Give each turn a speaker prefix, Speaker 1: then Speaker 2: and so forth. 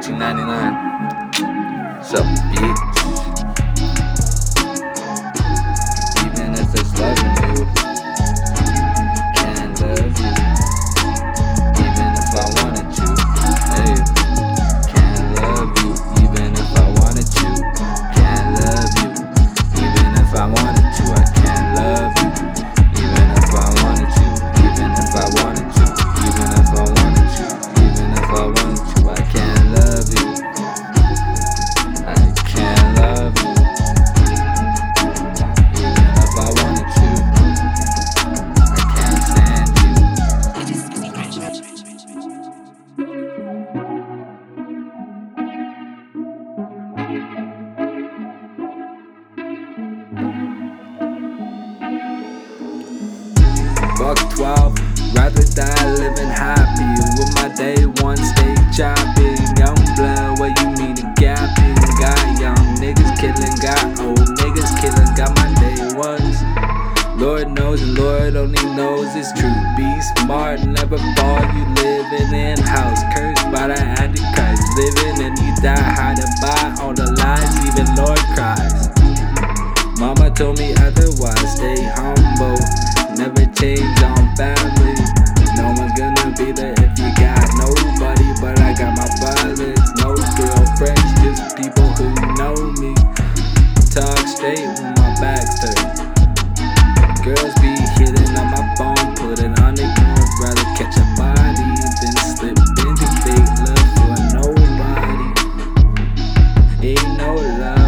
Speaker 1: 1899. What's up, bitch? Buck 12, rather die living happy. With my day one, stay chopping. Young blood, what you mean to gapping? Got young niggas killing, got old niggas killing, got my day ones. Lord knows and Lord only knows it's true. Be smart, never fall. You living in house, cursed by the Antichrist. told me otherwise. Stay humble, never change on family. No one's gonna be there if you got nobody, but I got my violence. No girlfriends, just people who know me. Talk straight when my back's turned. Girls be hitting on my phone, put it on ignore. Rather catch a body than slip into fake love for nobody. Ain't no love.